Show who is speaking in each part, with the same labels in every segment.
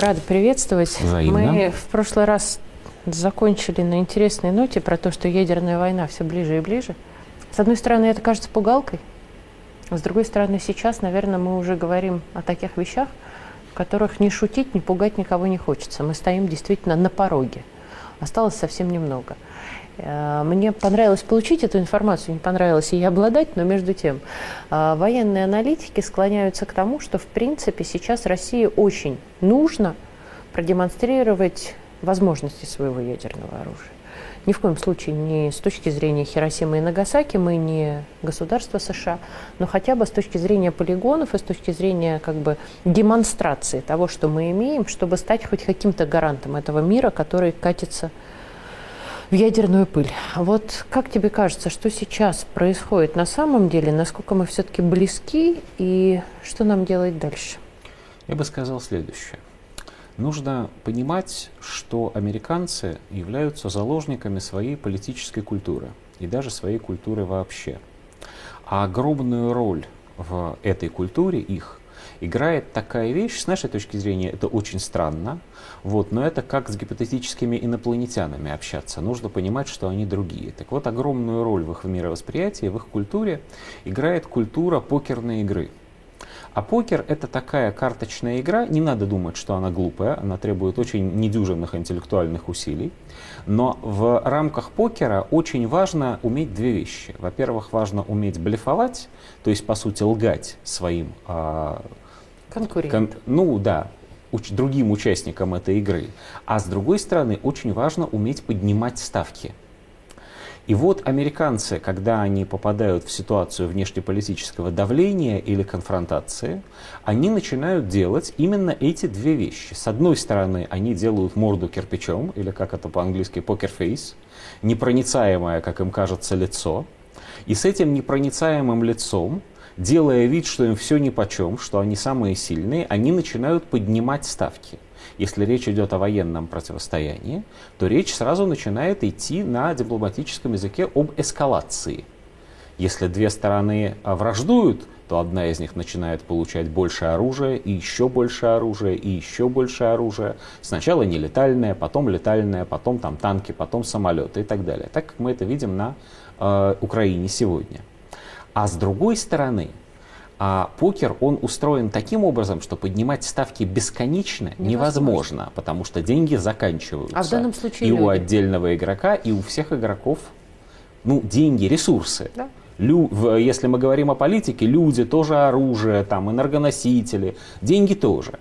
Speaker 1: Рада приветствовать.
Speaker 2: Взаимно.
Speaker 1: Мы в прошлый раз закончили на интересной ноте про то, что ядерная война все ближе и ближе. С одной стороны, это кажется пугалкой, а с другой стороны, сейчас, наверное, мы уже говорим о таких вещах, в которых не шутить, не пугать никого не хочется. Мы стоим действительно на пороге. Осталось совсем немного. Э, мне понравилось получить эту информацию, не понравилось ей обладать, но между тем э, военные аналитики склоняются к тому, что в принципе сейчас России очень нужно продемонстрировать возможности своего ядерного оружия. Ни в коем случае не с точки зрения Хиросимы и Нагасаки, мы не государство США, но хотя бы с точки зрения полигонов и с точки зрения как бы демонстрации того, что мы имеем, чтобы стать хоть каким-то гарантом этого мира, который катится в ядерную пыль. Вот как тебе кажется, что сейчас происходит на самом деле, насколько мы все-таки близки и что нам делать дальше?
Speaker 2: Я бы сказал следующее. Нужно понимать, что американцы являются заложниками своей политической культуры и даже своей культуры вообще. А огромную роль в этой культуре их играет такая вещь, с нашей точки зрения это очень странно, вот, но это как с гипотетическими инопланетянами общаться. Нужно понимать, что они другие. Так вот, огромную роль в их мировосприятии, в их культуре играет культура покерной игры – а покер это такая карточная игра, не надо думать, что она глупая, она требует очень недюжинных интеллектуальных усилий. Но в рамках покера очень важно уметь две вещи. Во-первых, важно уметь блефовать, то есть, по сути, лгать своим...
Speaker 1: Э, Конкурентам. Кон,
Speaker 2: ну да, уч, другим участникам этой игры. А с другой стороны, очень важно уметь поднимать ставки. И вот американцы, когда они попадают в ситуацию внешнеполитического давления или конфронтации, они начинают делать именно эти две вещи. С одной стороны, они делают морду кирпичом, или как это по-английски покерфейс, непроницаемое, как им кажется, лицо. И с этим непроницаемым лицом делая вид, что им все нипочем, что они самые сильные, они начинают поднимать ставки – если речь идет о военном противостоянии, то речь сразу начинает идти на дипломатическом языке об эскалации. Если две стороны а, враждуют, то одна из них начинает получать больше оружия, и еще больше оружия, и еще больше оружия. Сначала нелетальное, потом летальное, потом там танки, потом самолеты и так далее. Так как мы это видим на э, Украине сегодня. А с другой стороны, а покер, он устроен таким образом, что поднимать ставки бесконечно невозможно, невозможно потому что деньги заканчиваются.
Speaker 1: А в данном случае
Speaker 2: и люди. у отдельного игрока, и у всех игроков, ну, деньги, ресурсы.
Speaker 1: Да.
Speaker 2: Лю, если мы говорим о политике, люди тоже оружие, там, энергоносители, деньги тоже.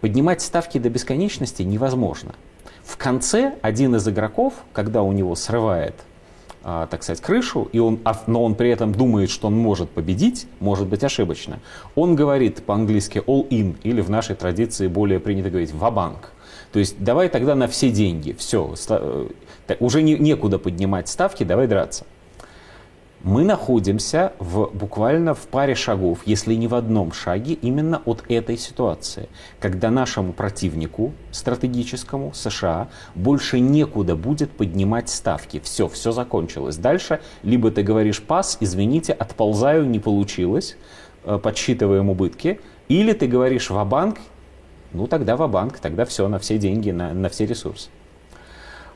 Speaker 2: Поднимать ставки до бесконечности невозможно. В конце один из игроков, когда у него срывает так сказать, крышу, и он, а, но он при этом думает, что он может победить, может быть ошибочно, он говорит по-английски all in, или в нашей традиции более принято говорить ва-банк. То есть давай тогда на все деньги, все, э, уже не, некуда поднимать ставки, давай драться мы находимся в, буквально в паре шагов, если не в одном шаге, именно от этой ситуации, когда нашему противнику стратегическому США больше некуда будет поднимать ставки. Все, все закончилось. Дальше либо ты говоришь пас, извините, отползаю, не получилось, э, подсчитываем убытки, или ты говоришь ва-банк, ну тогда ва-банк, тогда все, на все деньги, на, на все ресурсы.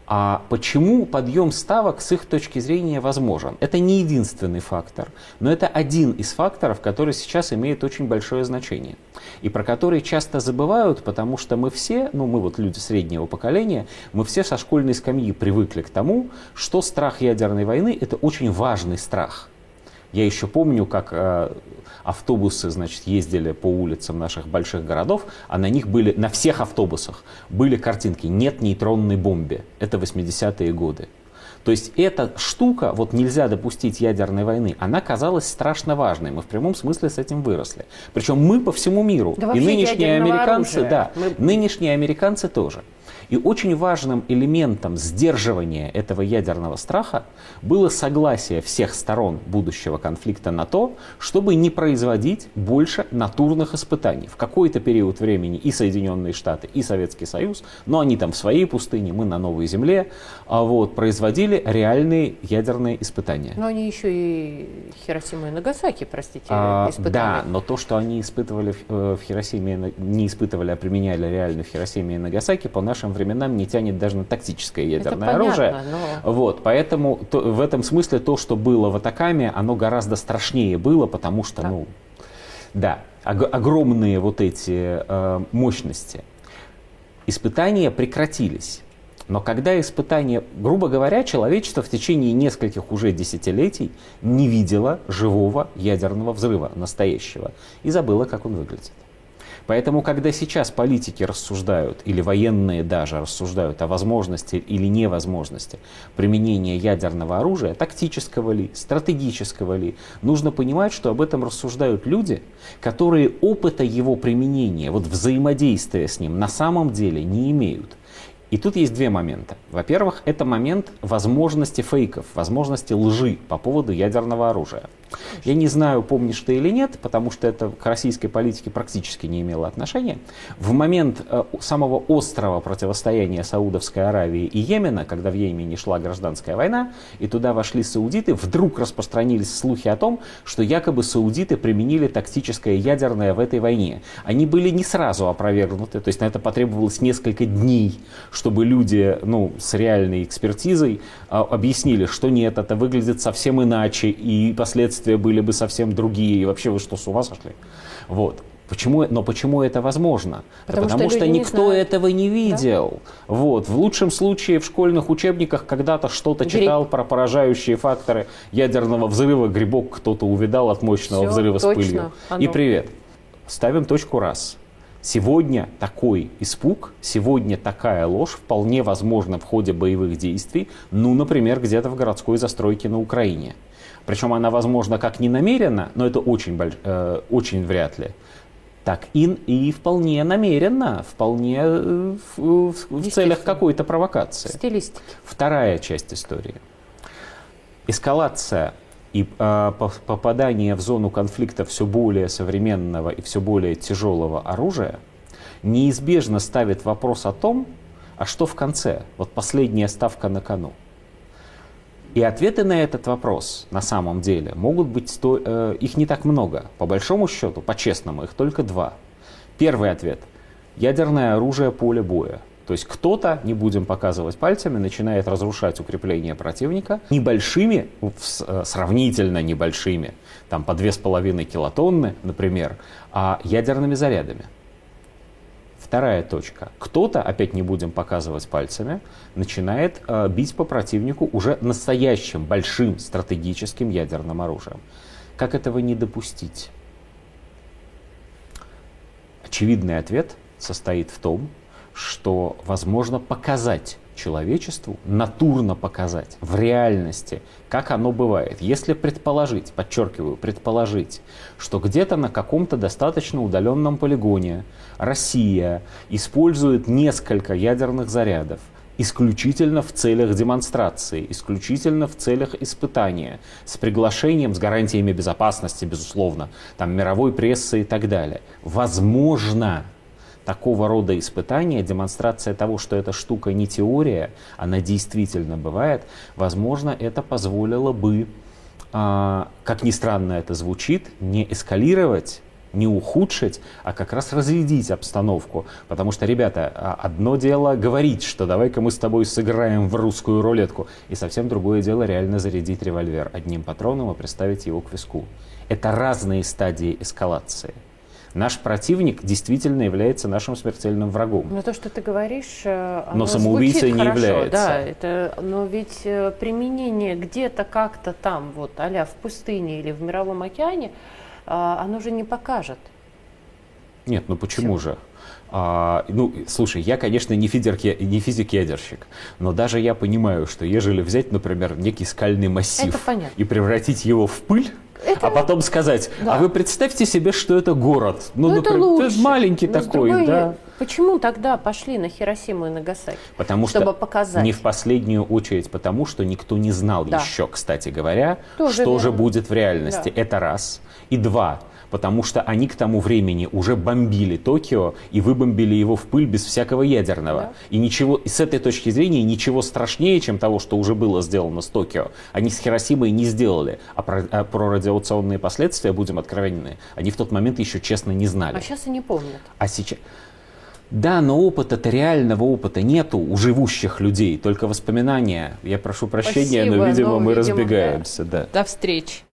Speaker 2: А почему подъем ставок с их точки зрения возможен? Это не единственный фактор, но это один из факторов, который сейчас имеет очень большое значение. И про который часто забывают, потому что мы все, ну мы вот люди среднего поколения, мы все со школьной скамьи привыкли к тому, что страх ядерной войны – это очень важный страх – я еще помню, как э, автобусы, значит, ездили по улицам наших больших городов, а на них были, на всех автобусах были картинки «Нет нейтронной бомбе». Это 80-е годы. То есть эта штука, вот нельзя допустить ядерной войны, она казалась страшно важной. Мы в прямом смысле с этим выросли. Причем мы по всему миру.
Speaker 1: Да
Speaker 2: и нынешние американцы, оружия. да, мы... нынешние американцы тоже. И очень важным элементом сдерживания этого ядерного страха было согласие всех сторон будущего конфликта на то, чтобы не производить больше натурных испытаний. В какой-то период времени и Соединенные Штаты, и Советский Союз, но они там в своей пустыне, мы на Новой Земле, а вот, производили реальные ядерные испытания.
Speaker 1: Но они еще и Хиросима и Нагасаки, простите, а, испытали.
Speaker 2: Да, но то, что они испытывали в, э, в Хиросиме, не испытывали, а применяли реально в Хиросиме и Нагасаки, по нашим временам не тянет даже на тактическое ядерное Это оружие. Понятно, но... Вот, поэтому то, в этом смысле то, что было в Атакаме, оно гораздо страшнее было, потому что, да. ну, да, ог- огромные вот эти э, мощности. Испытания прекратились. Но когда испытания, грубо говоря, человечество в течение нескольких уже десятилетий не видело живого ядерного взрыва настоящего и забыло, как он выглядит. Поэтому, когда сейчас политики рассуждают, или военные даже рассуждают о возможности или невозможности применения ядерного оружия, тактического ли, стратегического ли, нужно понимать, что об этом рассуждают люди, которые опыта его применения, вот взаимодействия с ним на самом деле не имеют. И тут есть две момента. Во-первых, это момент возможности фейков, возможности лжи по поводу ядерного оружия. Я не знаю, помнишь ты или нет, потому что это к российской политике практически не имело отношения. В момент э, самого острого противостояния Саудовской Аравии и Йемена, когда в Йемене шла гражданская война, и туда вошли саудиты, вдруг распространились слухи о том, что якобы саудиты применили тактическое ядерное в этой войне. Они были не сразу опровергнуты, то есть на это потребовалось несколько дней, чтобы люди ну, с реальной экспертизой а, объяснили, что нет, это выглядит совсем иначе, и последствия последствия были бы совсем другие. И вообще вы что, с ума сошли? Вот. Почему, но почему это возможно?
Speaker 1: Потому,
Speaker 2: Потому
Speaker 1: что,
Speaker 2: что никто
Speaker 1: не
Speaker 2: этого не видел. Да? Вот. В лучшем случае в школьных учебниках когда-то что-то читал про поражающие факторы ядерного взрыва. Грибок кто-то увидал от мощного Все, взрыва точно. с пылью. Оно. И привет. Ставим точку раз. Сегодня такой испуг, сегодня такая ложь вполне возможна в ходе боевых действий, ну, например, где-то в городской застройке на Украине. Причем она возможна как не намеренно, но это очень, больш... э, очень вряд ли. Так и, и вполне намеренно, вполне э, в, в, в целях какой-то провокации.
Speaker 1: Стилистики.
Speaker 2: Вторая часть истории. Эскалация и э, попадание в зону конфликта все более современного и все более тяжелого оружия неизбежно ставит вопрос о том, а что в конце? Вот последняя ставка на кону. И ответы на этот вопрос на самом деле могут быть, сто... э, их не так много. По большому счету, по-честному, их только два. Первый ответ – ядерное оружие поля боя. То есть кто-то, не будем показывать пальцами, начинает разрушать укрепления противника небольшими, э, сравнительно небольшими, там по 2,5 килотонны, например, а ядерными зарядами. Вторая точка. Кто-то, опять не будем показывать пальцами, начинает э, бить по противнику уже настоящим большим стратегическим ядерным оружием. Как этого не допустить? Очевидный ответ состоит в том, что возможно показать человечеству натурно показать в реальности, как оно бывает. Если предположить, подчеркиваю, предположить, что где-то на каком-то достаточно удаленном полигоне Россия использует несколько ядерных зарядов, исключительно в целях демонстрации, исключительно в целях испытания, с приглашением, с гарантиями безопасности, безусловно, там мировой прессы и так далее. Возможно, такого рода испытания, демонстрация того, что эта штука не теория, она действительно бывает, возможно, это позволило бы, а, как ни странно это звучит, не эскалировать не ухудшить, а как раз разрядить обстановку. Потому что, ребята, а, одно дело говорить, что давай-ка мы с тобой сыграем в русскую рулетку, и совсем другое дело реально зарядить револьвер одним патроном и приставить его к виску. Это разные стадии эскалации наш противник действительно является нашим смертельным врагом.
Speaker 1: Но то, что ты говоришь,
Speaker 2: э, но самоубийцей не
Speaker 1: хорошо,
Speaker 2: является.
Speaker 1: Да, это, но ведь э, применение где-то как-то там, вот, а в пустыне или в мировом океане, а, оно же не покажет.
Speaker 2: Нет, ну почему Все. же? А, ну, слушай, я, конечно, не, физик, не физик-ядерщик, но даже я понимаю, что ежели взять, например, некий скальный массив и превратить его в пыль,
Speaker 1: Это-
Speaker 2: а потом сказать,
Speaker 1: Да.
Speaker 2: а вы представьте себе, что это город.
Speaker 1: Ну, это
Speaker 2: например,
Speaker 1: лучше.
Speaker 2: маленький
Speaker 1: Но с
Speaker 2: такой,
Speaker 1: другой-
Speaker 2: да.
Speaker 1: Почему тогда пошли на Хиросиму и Нагасаки?
Speaker 2: Потому
Speaker 1: чтобы
Speaker 2: что
Speaker 1: показать.
Speaker 2: не в последнюю очередь потому, что никто не знал
Speaker 1: Да.
Speaker 2: еще, кстати говоря,
Speaker 1: Тоже
Speaker 2: что же
Speaker 1: верно.
Speaker 2: будет в реальности.
Speaker 1: Да.
Speaker 2: Это раз. И два. Потому что они к тому времени уже бомбили Токио и выбомбили его в пыль без всякого ядерного.
Speaker 1: Да.
Speaker 2: И ничего, и с этой точки зрения ничего страшнее, чем того, что уже было сделано с Токио, они с Хиросимой не сделали. А про, а про радиационные последствия, будем откровенны, они в тот момент еще честно не знали.
Speaker 1: А сейчас и не помнят.
Speaker 2: А сейчас... Да, но опыта-то реального опыта нету у живущих людей, только воспоминания. Я прошу прощения,
Speaker 1: Спасибо,
Speaker 2: но, видимо,
Speaker 1: но,
Speaker 2: мы
Speaker 1: видимо, да.
Speaker 2: разбегаемся. Да.
Speaker 1: До встречи.